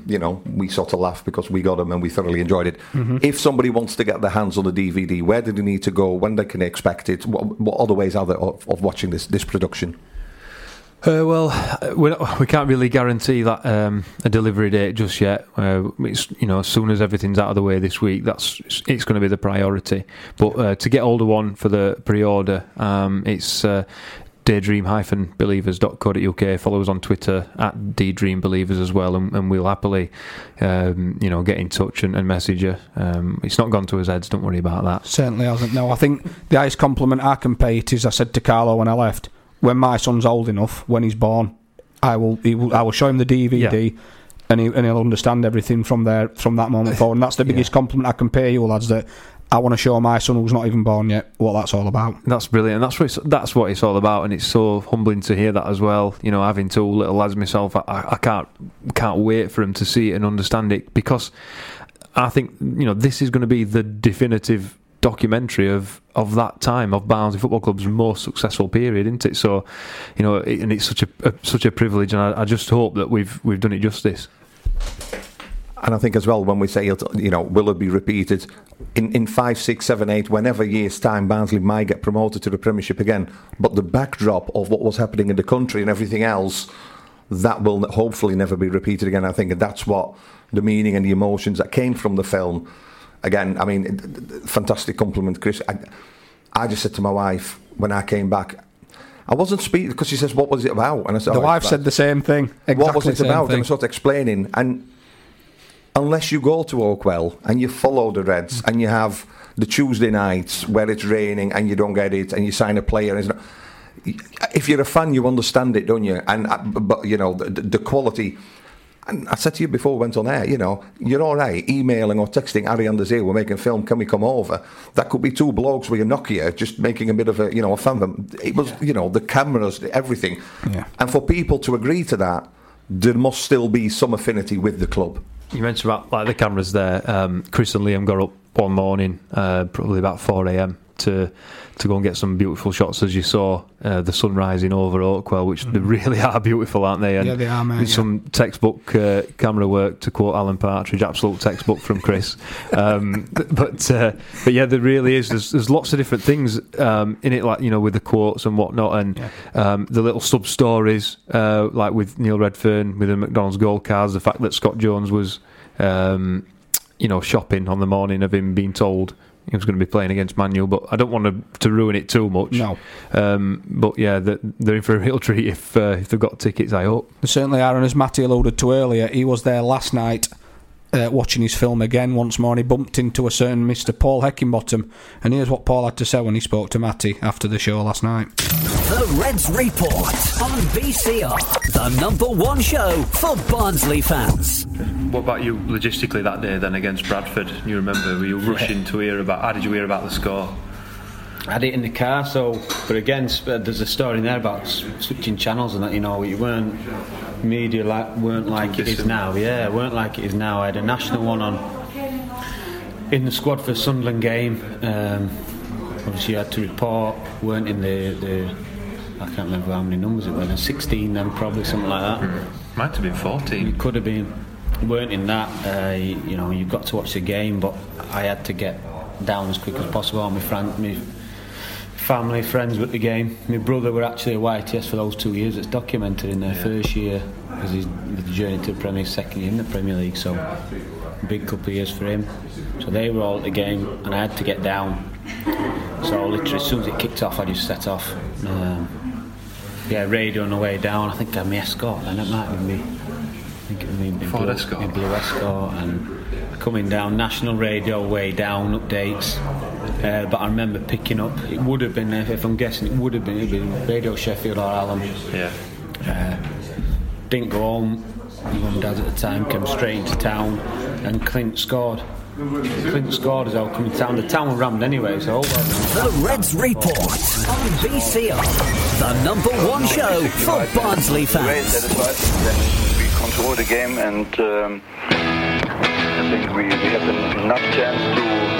you know, we sort of laugh because we got them and we thoroughly enjoyed it. Mhm. If somebody wants to get their hands on the DVD, where do they need to go? When they can expect it? What, what other ways are there of, of watching this this production? Uh, well, we can't really guarantee that um, a delivery date just yet. Uh, it's you know as soon as everything's out of the way this week, that's it's going to be the priority. But uh, to get hold of one for the pre-order, um, it's uh, daydream-believers.co.uk. Follow us on Twitter at daydreambelievers as well, and, and we'll happily um, you know get in touch and, and message you. Um, it's not gone to his heads. Don't worry about that. Certainly hasn't. No, I think the highest compliment I can pay it is I said to Carlo when I left, when my son's old enough, when he's born, I will, he will I will show him the DVD. And, he, and he'll understand everything from there from that moment forward. And that's the biggest compliment I can pay you, lads. That I want to show my son who's not even born yet what that's all about. That's brilliant. That's what it's, that's what it's all about, and it's so humbling to hear that as well. You know, having two little lads myself, I, I can't can't wait for him to see it and understand it because I think you know this is going to be the definitive documentary of of that time of Barnsley Football Club's most successful period, isn't it? So, you know, it, and it's such a, a such a privilege, and I, I just hope that we've we've done it justice. And I think as well, when we say, you know, will it be repeated in, in five, six, seven, eight, whenever years' time, Barnsley might get promoted to the Premiership again. But the backdrop of what was happening in the country and everything else, that will hopefully never be repeated again. I think that's what the meaning and the emotions that came from the film. Again, I mean, fantastic compliment, Chris. I, I just said to my wife when I came back, I wasn't speaking because she says, "What was it about?" And I said, The "Oh, wife said the same thing. Exactly what was it about? thing. And I started explaining, and unless you go to Oakwell and you follow the Reds and you have the Tuesday nights where it's raining and you don't get it and you sign a player, and it's not, if you're a fan, you understand it, don't you? And uh, but you know the, the quality. And I said to you before we went on air, you know, you're all right emailing or texting Harry on the we're making a film, can we come over? That could be two blokes with a Nokia just making a bit of a, you know, a fan of. It was, you know, the cameras, everything. Yeah. And for people to agree to that, there must still be some affinity with the club. You mentioned about like the cameras there. Um, Chris and Liam got up one morning, uh, probably about four a.m. to to go and get some beautiful shots, as you saw uh, the sun rising over Oakwell, which they really are beautiful, aren't they? And Yeah, they are, mate, yeah. Some textbook uh, camera work, to quote Alan Partridge, absolute textbook from Chris. um, but uh, but yeah, there really is. There's, there's lots of different things um, in it, like you know, with the quotes and whatnot, and um, the little sub stories, uh, like with Neil Redfearn with the McDonald's gold cards, the fact that Scott Jones was um, you know, shopping on the morning of him being told he was going to be playing against Manuel. But I don't want to, to ruin it too much. No. Um, but yeah, they're, they're in for a real treat if uh, if they've got tickets. I hope. They certainly are, and as Matty alluded to earlier, he was there last night uh, watching his film again once more, and he bumped into a certain Mr. Paul Heckingbottom. And here's what Paul had to say when he spoke to Matty after the show last night. The Reds Report on BCR, the number one show for Barnsley fans. What about you logistically that day then against Bradford? You remember? Were you rushing to hear about? How did you hear about the score? I had it in the car, so but again, there's a story in there about switching channels and that. You know, you weren't media like weren't like it is now. Yeah, weren't like it is now. I had a national one on in the squad for Sunderland game. Um, obviously, I had to report. weren't in the, the I can't remember how many numbers it was. 16 then probably something like that. Might have been 14. It could have been. weren't in that. Uh, you, you know, you've got to watch the game, but I had to get down as quick as possible. My friend, my family, friends with the game. My brother were actually a YTS for those two years. It's documented in their first year because he's the journey to the Premier second year in the Premier League. So big couple of years for him. So they were all at the game, and I had to get down. So literally, as soon as it kicked off, I just set off. Um, yeah, radio on the way down. I think I had my Escort, and it might me. I think it me, me Ford blue, Escort. blue Escort, and coming down national radio way down updates. Uh, but I remember picking up. It would have been, if I'm guessing, it would have been, it'd been Radio Sheffield or Hallam. Yeah. Uh, didn't go home. My mum and dad at the time came straight into town, and Clint scored. Clint scored as I was coming to town. The town were rammed anyway, so. The Reds Report on BCR, the number one show for Barnsley fans. Then we control the game, and um, I think we, we have enough chance to, to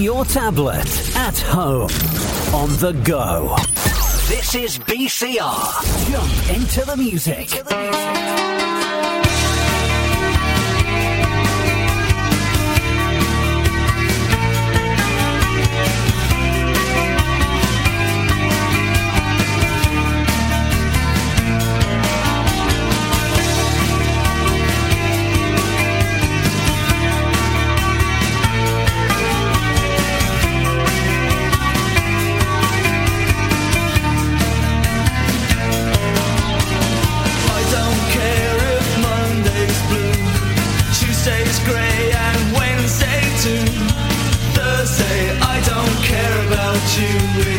your tablet, at home, on the go. This is BCR. Jump into the music. I grey, and Wednesday too. Thursday, I don't care about you.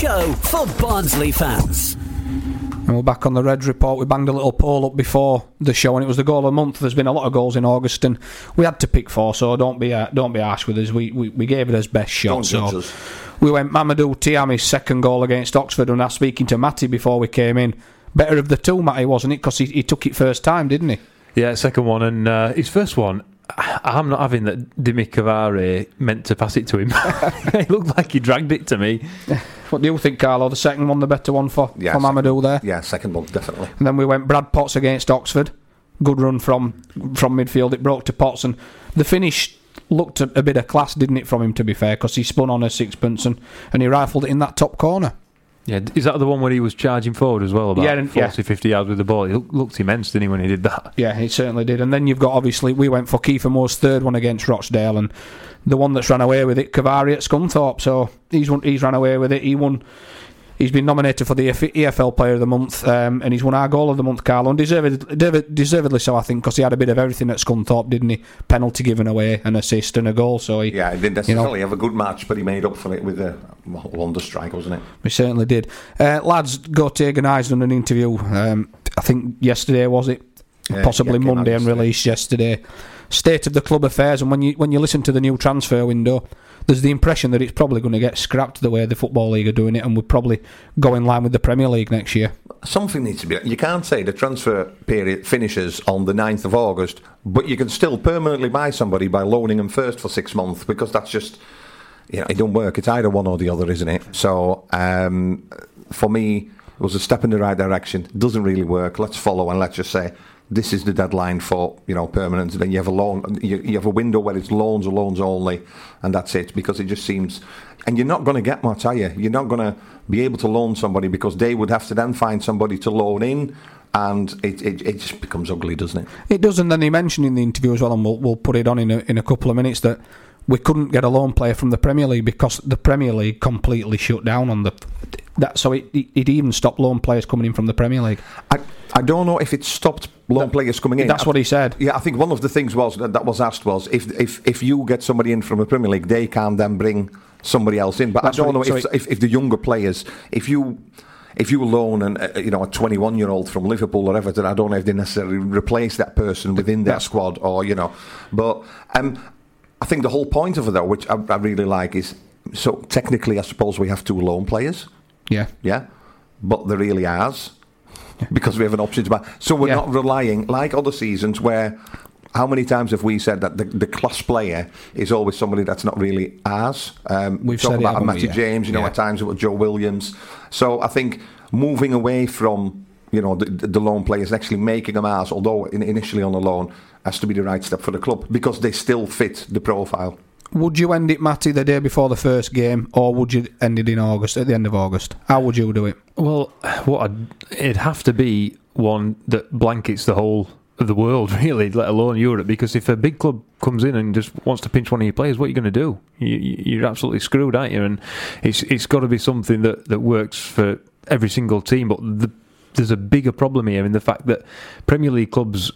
Show for Barnsley fans. And we're back on the Reds report. We banged a little poll up before the show, and it was the goal of the month. There's been a lot of goals in August, and we had to pick four. So don't be uh, don't be harsh with us. We, we we gave it as best shot. Don't judge so us. we went Mamadou Thiam's second goal against Oxford, and I was speaking to Matty before we came in. Better of the two, Matty, wasn't it? Because he, he took it first time, didn't he? Yeah, second one, and uh, his first one. I'm not having that Dimi Cavaré meant to pass it to him. it looked like he dragged it to me. What do you think, Carlo? The second one, the better one for, Yeah, for Mamadou there? Yeah, second one, definitely. And then we went Brad Potts against Oxford. Good run from from midfield. It broke to Potts, and the finish looked a, a bit of class, didn't it, from him? To be fair, because he spun on a sixpence and, and he rifled it in that top corner. Yeah, is that the one where he was charging forward as well, about Yeah, and- 40, yeah. 50 yards with the ball? He looked, immense, didn't he, when he did that? Yeah, he certainly did. And then you've got obviously we went for Kieffer Moore's third one against Rochdale, and the one that's ran away with it, Cavaré at Scunthorpe. So he's won, he's ran away with it. He won. He's been nominated for the EFL Player of the Month, um, and he's won our goal of the month, Carlo, and deserved, deserved, deservedly so, I think, because he had a bit of everything at Scunthorpe, didn't he? Penalty given away, an assist, and a goal. So he, Yeah, he didn't you know, have a good match, but he made up for it with a wonder strike, wasn't it? We certainly did. Uh, lads, and I's done an interview. Um, I think yesterday was it, Yeah, possibly yeah, Monday, and released yesterday. State of the club affairs, and when you when you listen to the new transfer window, there's the impression that it's probably going to get scrapped the way the football league are doing it, and we'll probably go in line with the Premier League next year. Something needs to be. You can't say the transfer period finishes on the 9th of August, but you can still permanently buy somebody by loaning them first for six months because that's just, you know, it don't work. It's either one or the other, isn't it? So, um, for me, it was a step in the right direction. Doesn't really work. Let's follow and let's just say this is the deadline for you know permanent. Then you have a loan. You, you have a window where it's loans or loans only, and that's it. Because it just seems, and you're not going to get much, are you? You're not going to be able to loan somebody because they would have to then find somebody to loan in, and it it, it just becomes ugly, doesn't it? It does, and then he mentioned in the interview as well, and we'll, we'll put it on in a, in a couple of minutes that we couldn't get a loan player from the Premier League because the Premier League completely shut down on the that. So it, it, it even stopped loan players coming in from the Premier League. I, I don't know if it stopped loan players coming in. That's what he said. Yeah, I think one of the things was that, that was asked was if if if you get somebody in from the Premier League, they can then bring somebody else in. But That's I don't know if, so if if the younger players, if you. If you loan an, uh, you know a 21 year old from Liverpool or Everton, I don't know if they necessarily replace that person within their squad or you know, but um, I think the whole point of it though, which I, I really like, is so technically I suppose we have two loan players, Yeah. yeah, but they're really ours because we have an option to buy. So we're Yeah. not relying like other seasons where. How many times have we said that the, the class player is always somebody that's not really ours? Um, We've talk said it, about haven't we? Yeah. James, you know, at times it was Joe Williams. So I think moving away from you know the, the loan players and actually making them ours, although in, initially on a loan, has to be the right step for the club because they still fit the profile. Would you end it, Matty, the day before the first game, or would you end it in August, at the end of August? How would you do it? Well, what I'd, it'd have to be one that blankets the whole of the world, really, let alone Europe. Because if a big club comes in and just wants to pinch one of your players, what are you going to do? You, you- you're absolutely screwed, aren't you? And it's it's got to be something that, that works for every single team. But the, there's a bigger problem here in the fact that Premier League clubs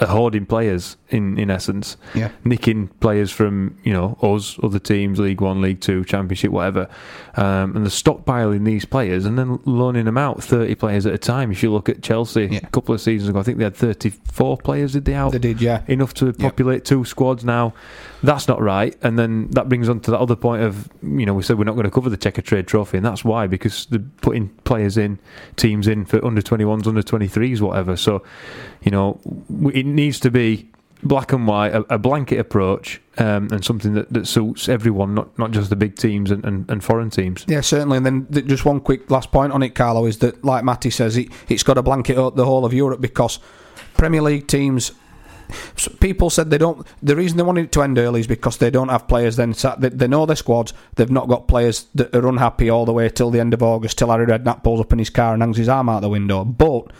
are hoarding players in, in essence, Yeah. nicking players from you know us, other teams, League One, League Two, Championship, whatever, um, and they're stockpiling these players and then loaning them out thirty players at a time. If you look at Chelsea, a couple of seasons ago, I think they had thirty-four players. Did they out? They did, yeah. Enough to populate two squads now. That's not right, and then that brings on to that other point of you know we said we're not going to cover the Checkatrade Trophy, and that's why because they're putting players in, teams in for under twenty ones, under twenty threes, whatever. So you know it needs to be black and white, a, a blanket approach, um, and something that, that suits everyone, not not just the big teams and, and, and foreign teams. Yeah, certainly. And then th- just one quick last point on it, Carlo, is that, like Matty says, it, it's got to blanket the whole of Europe because Premier League teams. People said they don't. The reason they wanted it to end early is because they don't have players. Then they, know their squads. They've not got players that are unhappy all the way till the end of August. Till Harry Redknapp pulls up in his car and hangs his arm out the window. But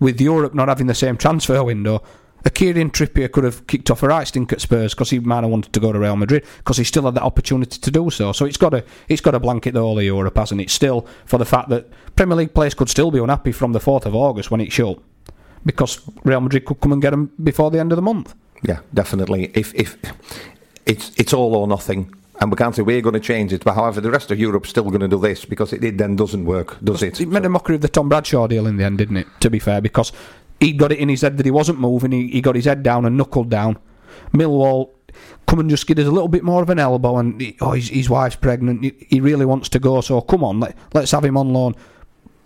with Europe not having the same transfer window, a Kieran Trippier could have kicked off a right stink at Spurs because he might have wanted to go to Real Madrid because he still had that opportunity to do so. So it's got to it's got to blanket the whole of Europe, hasn't it? Still for the fact that Premier League players could still be unhappy from the fourth of August when it shut because Real Madrid could come and get him before the end of the month. Yeah, definitely. If if it's it's all or nothing And we can't say we're going to change it, but however, the rest of Europe's still going to do this because it, it then doesn't work, does it? It made a mockery of the Tom Bradshaw deal in the end, didn't it? To be fair, because he got it in his head that he wasn't moving. He, he got his head down and knuckled down. Millwall come and just give us a little bit more of an elbow, and he- oh, his, his wife's pregnant. He, he really wants to go, so come on, let, let's have him on loan.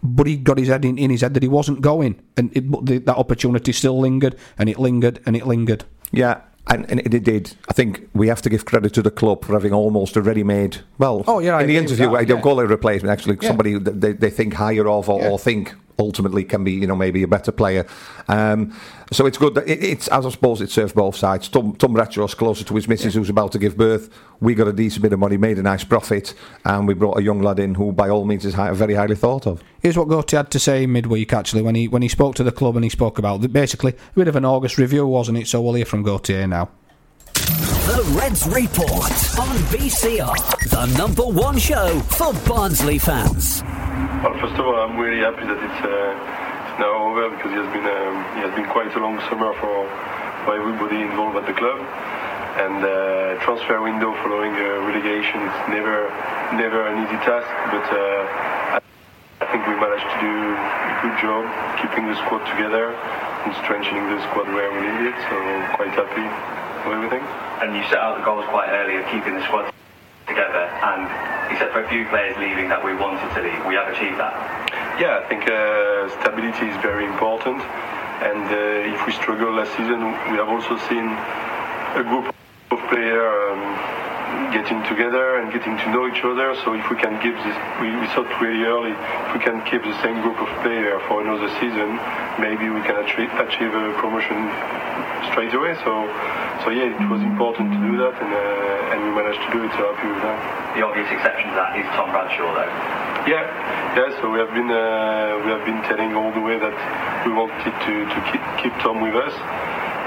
But he got his head in, in his head that he wasn't going, and it, but the, that opportunity still lingered, and it lingered, and it lingered. Yeah, and, and it did. I think we have to give credit to the club for having almost a ready-made. Well, Oh, yeah, I in the interview, that, I don't yeah. call it a replacement. Actually, Yeah. somebody they, they think higher of or, or think ultimately can be, you know, maybe a better player. Um, so it's good. That it, it's as I suppose it serves both sides. Tom, Tom Bradshaw's closer to his missus who's about to give birth. We got a decent bit of money, made a nice profit, and we brought a young lad in who, by all means, is high, very highly thought of. Here's what Gotti had to say midweek actually when he when he spoke to the club and he spoke about the, basically a bit of an August review, wasn't it? So we'll hear from Gauthier now. The Reds Report on BCR, the number one show for Barnsley fans. Well, first of all, I'm really happy that it's, uh, it's now over because it has been um, it has been quite a long summer for for everybody involved at the club. And uh, transfer window following uh, relegation, it's never never an easy task, but uh, I think we managed to do a good job keeping the squad together and strengthening the squad where we need it. So quite happy with everything. and you set out the goals quite early of keeping the squad together and except for a few players leaving that we wanted to leave, we have achieved that. Yeah, I think uh, stability is very important. And uh, if we struggle last season, we have also seen a group of players um, getting together and getting to know each other. So if we can give this, we, we thought really early, if we can keep the same group of players for another season, maybe we can achieve, achieve a promotion straight away. So, so yeah, it was important to do that, and uh, and we managed to do it. So happy with that. The obvious exception to that is Tom Bradshaw though. Yeah, yeah. So we have been uh, we have been telling all the way that we wanted to, to keep keep Tom with us,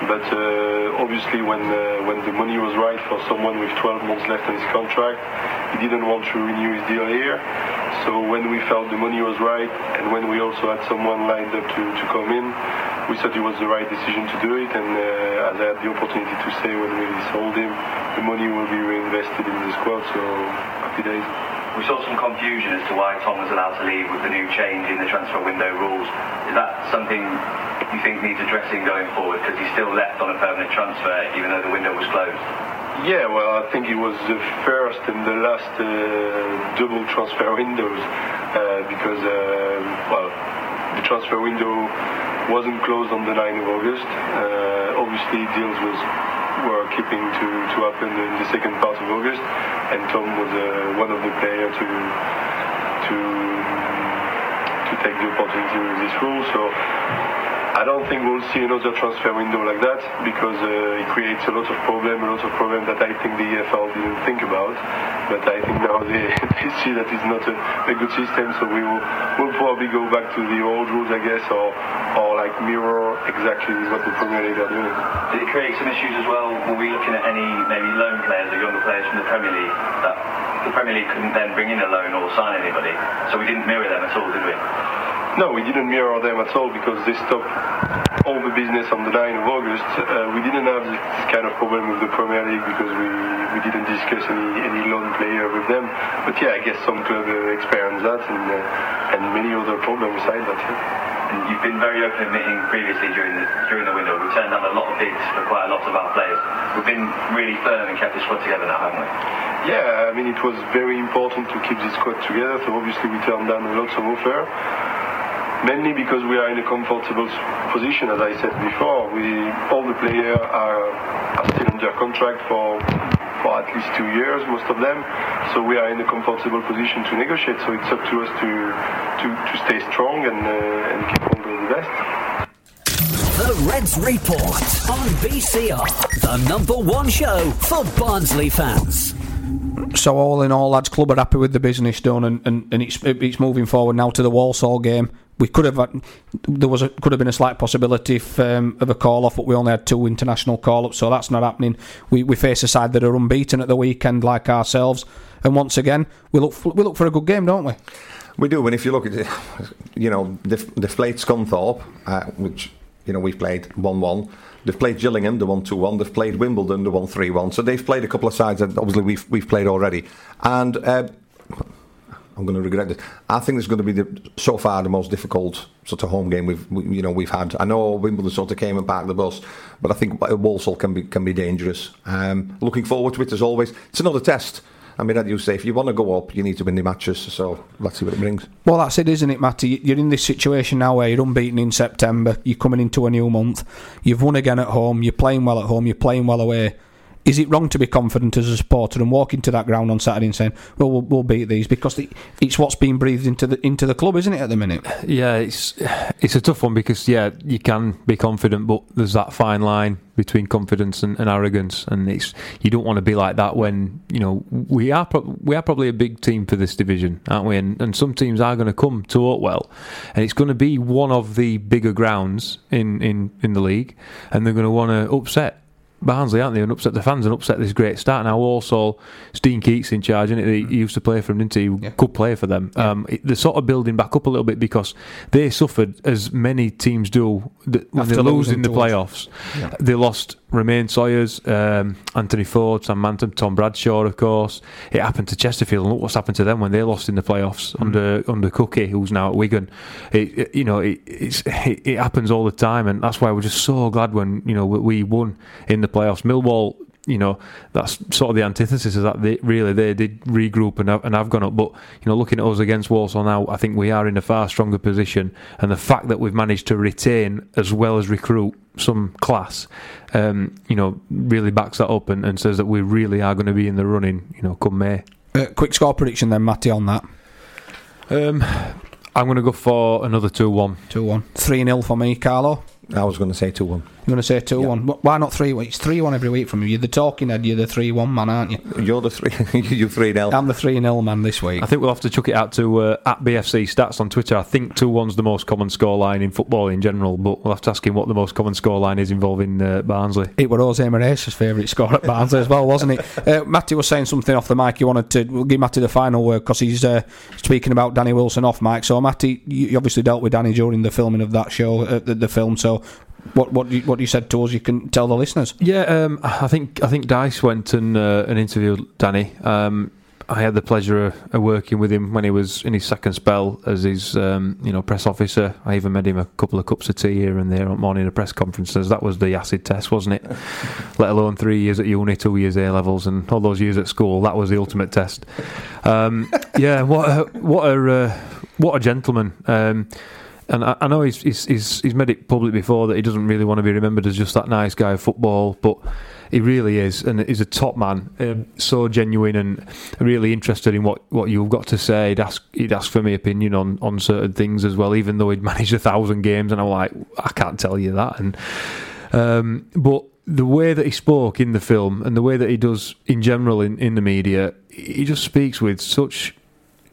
but uh, obviously when uh, when the money was right for someone with 12 months left on his contract, he didn't want to renew his deal here. So when we felt the money was right, and when we also had someone lined up to, to come in, we thought it was the right decision to do it. And uh, as I had the opportunity to say when we sold him, the money will be reinvested in the squad. So happy days. We saw some confusion as to why Tom was allowed to leave with the new change in the transfer window rules. Is that something you think needs addressing going forward? Because he still left on a permanent transfer even though the window was closed. Yeah, well, I think it was the first and the last uh, double transfer windows uh, because, uh, well, the transfer window wasn't closed on the 9th of August. Uh, obviously, deals was were keeping to, to happen in the second part of August, and Tom was uh, one of the players to to to take the opportunity with this rule. So I don't think we'll see another transfer window like that because uh, it creates a lot of problem, a lot of problem that I think the EFL didn't think about. But I think now they, they see that it's not a, a good system, so we will we'll probably go back to the old rules, I guess, or or like mirror exactly what the Premier League are doing. Did it create some issues as well? Were we looking at any maybe loan players or younger players from the Premier League that the Premier League couldn't then bring in a loan or sign anybody? So we didn't mirror them at all, did we? No, we didn't mirror them at all because they stopped all the business on the 9th of August. Uh, we didn't have this kind of problem with the Premier League because we, we didn't discuss any, any loan player with them. But yeah, I guess some clubs uh, experience that and, uh, and many other problems beside that. Yeah. And you've been very open admitting previously during the during the window. We've turned down a lot of bids for quite a lot of our players. We've been really firm and kept the squad together now, haven't we? Yeah, I mean, it was very important to keep this squad together, so obviously we turned down lots of offer. Mainly because we are in a comfortable position, as I said before. We all the players are, are still under contract for for at least two years, most of them. So we are in a comfortable position to negotiate. So it's up to us to to, to stay strong and uh, and keep on doing the best. The Reds Report on BCR, the number one show for Barnsley fans. So all in all, lads, club are happy with the business done, and, and, and it's it's moving forward now to the Walsall game. We could have had, there was a, could have been a slight possibility if, um, of a call off, but we only had two international call ups, so that's not happening. We we face a side that are unbeaten at the weekend, like ourselves, and once again we look for, we look for a good game, don't we? We do, and if you look at it, you know, the, the Fleet Scunthorpe, uh, which, you know, we've played 1 1, They've played Gillingham, the won 2 1. They've played Wimbledon, the won 3 1. So they've played a couple of sides that obviously we've, we've played already. And uh, I'm going to regret this. I think it's going to be the, so far the most difficult sort of home game we've we, you know we've had. I know Wimbledon sort of came and parked the bus, but I think Walsall can be can be dangerous. Um, looking forward to it as always. It's another test. I mean, as you say, if you want to go up, you need to win the matches. So let's see what it brings. Well, that's it, isn't it, Matty? You're in this situation now where you're unbeaten in September. You're coming into a new month. You've won again at home. You're playing well at home. You're playing well away is it wrong to be confident as a supporter and walk into that ground on Saturday and saying, "Well, we'll, we'll beat these"? Because the, it's what's being breathed into the into the club, isn't it, at the minute? Yeah, it's it's a tough one because yeah, you can be confident, but there's that fine line between confidence and, and arrogance, and it's you don't want to be like that when you know we are pro- we are probably a big team for this division, aren't we? And, and some teams are going to come to Oakwell, and it's going to be one of the bigger grounds in in in the league, and they're going to want to upset Barnsley, aren't they? And upset the fans and upset this great start. Now also, Steen Keates in charge, and he? he used to play for them, didn't he? Yeah. Good player for them. Yeah. Um, they're sort of building back up a little bit because they suffered as many teams do when After they lose in the playoffs. Yeah. They lost Romaine Sawyers, um, Anthony Forde, Sam Mantom, Tom Bradshaw, of course. It happened to Chesterfield, and look what's happened to them when they lost in the playoffs mm. under under Cookie, who's now at Wigan. It, it you know it, it, it happens all the time, and that's why we're just so glad when you know we won in the playoffs. Millwall you know that's sort of the antithesis of that. They, really, they did regroup and have, and have gone up. But you know, looking at us against Walsall now, I think we are in a far stronger position. And the fact that we've managed to retain as well as recruit some class, um, you know, really backs that up and, and, says that we really are going to be in the running. You know, come May. Uh, quick score prediction then, Matty, on that. Um, I'm going to go for another 2 1. 2 1. 3 0 for me, Carlo. I was going to say 2 1. You're going to say 2 1. Why not 3 1? It's 3 1 every week from you. You're the talking head, you're the 3 1 man, aren't you? You're the 3 you're 3 0. I'm the 3 0 man this week. I think we'll have to chuck it out to uh, at BFC Stats on Twitter. I think 2 1's the most common scoreline in football in general, but we'll have to ask him what the most common scoreline is involving uh, Barnsley. It was Jose Morais' favourite score at Barnsley as well, wasn't it? Uh, Matty was saying something off the mic. He wanted to we'll give Matty the final word because he's uh, speaking about Danny Wilson off mic. So, Matty, you obviously dealt with Danny during the filming of that show, uh, the, the film. So, what what you, what you said to us, you can tell the listeners. Yeah, um, I think I think Dice went and uh, and interviewed Danny. Um, I had the pleasure of, of, working with him when he was in his second spell as his um, you know press officer. I even made him a couple of cups of tea here and there on morning of press conferences. That was the acid test, wasn't it? Let alone three years at uni, two years A levels, and all those years at school. That was the ultimate test. Um, yeah, what a, what a uh, what a gentleman. And I, I know he's, he's, he's he's made it public before that he doesn't really want to be remembered as just that nice guy of football, but he really is, and he's a top man. Um, so genuine and really interested in what, what you've got to say. He'd ask he'd ask for my opinion on, on certain things as well, even though he'd managed a thousand games, and I'm like, I can't tell you that. And um, but the way that he spoke in the film and the way that he does in general in, in the media, he just speaks with such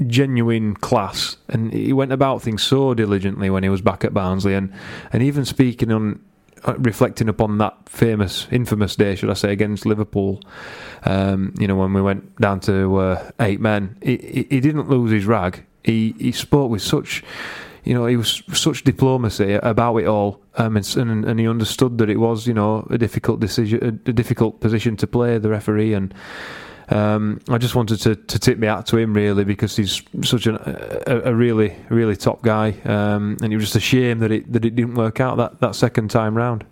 genuine class, and he went about things so diligently when he was back at Barnsley, and and even speaking on. Uh, reflecting upon that famous, infamous day, should I say, against Liverpool, um, you know, when we went down to uh, eight men, he, he, he didn't lose his rag. He he spoke with such you know, he was such diplomacy about it all, um, and, and, he understood that it was, you know, a difficult decision, a, difficult position to play the referee, and um, I just wanted to, to tip my hat to him really because he's such an, a, a really really top guy, um, and it was just a shame that it that it didn't work out that, that second time round.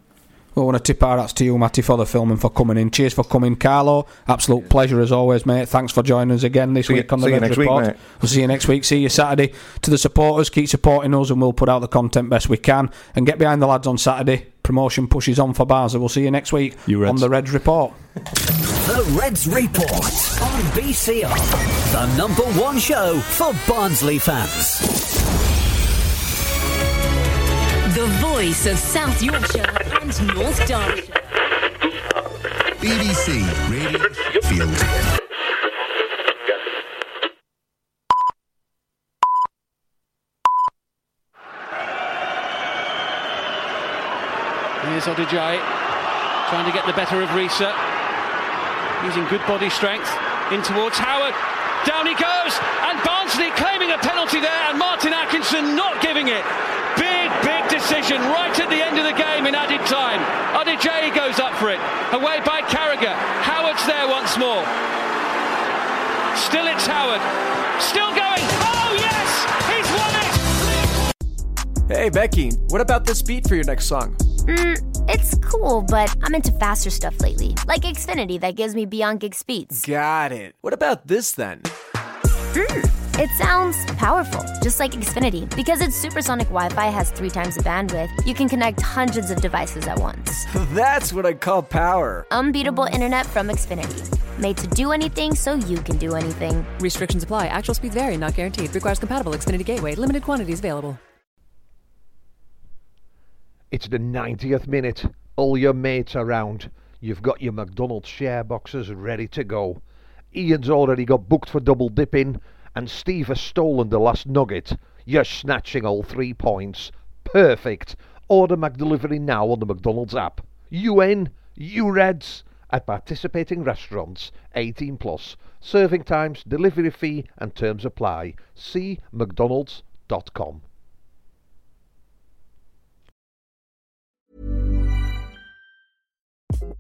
Well, I want to tip our hats to you, Matty, for the film and for coming in. Cheers for coming, Carlo. Absolute pleasure as always, mate. Thanks for joining us again this see week you, on the Red Report. Week, we'll see you next week. See you Saturday. To the supporters, keep supporting us, and we'll put out the content best we can. And get behind the lads on Saturday. Promotion pushes on for Barza. We'll see you next week you on the Reds Report. The Reds Report on BCR, the number one show for Barnsley fans. The voice of South Yorkshire and North Derbyshire. BBC Radio Field. Here's Odejayi trying to get the better of Riise using good body strength in towards Howard. Down he goes, and Barnsley claiming a penalty there, and Martin Atkinson not giving it. Big, big decision. decision right at the end of the game in added time. Odejayi goes up for it. Away by Carragher. Howard's there once more. Still it's Howard. Still going. Oh yes! He's won it! Hey Becky, what about this beat for your next song? Mm, it's cool, but I'm into faster stuff lately, like Xfinity that gives me beyond gig speeds. Got it. What about this then? Mm, it sounds powerful, just like Xfinity. Because its supersonic Wi Fi has three times the bandwidth, you can connect hundreds of devices at once. That's what I call power. Unbeatable internet from Xfinity. Made to do anything so you can do anything. Restrictions apply. Actual speeds vary, not guaranteed. Requires compatible Xfinity gateway. Limited quantities available. It's the 90th minute. All your mates around. You've got your McDonald's share boxes ready to go. Ian's already got booked for double dipping, and Steve has stolen the last nugget. You're snatching all three points. Perfect. Order McDelivery now on the McDonald's app. You in? You Reds? At participating restaurants, 18 plus. Serving times, delivery fee, and terms apply. See McDonald's.com.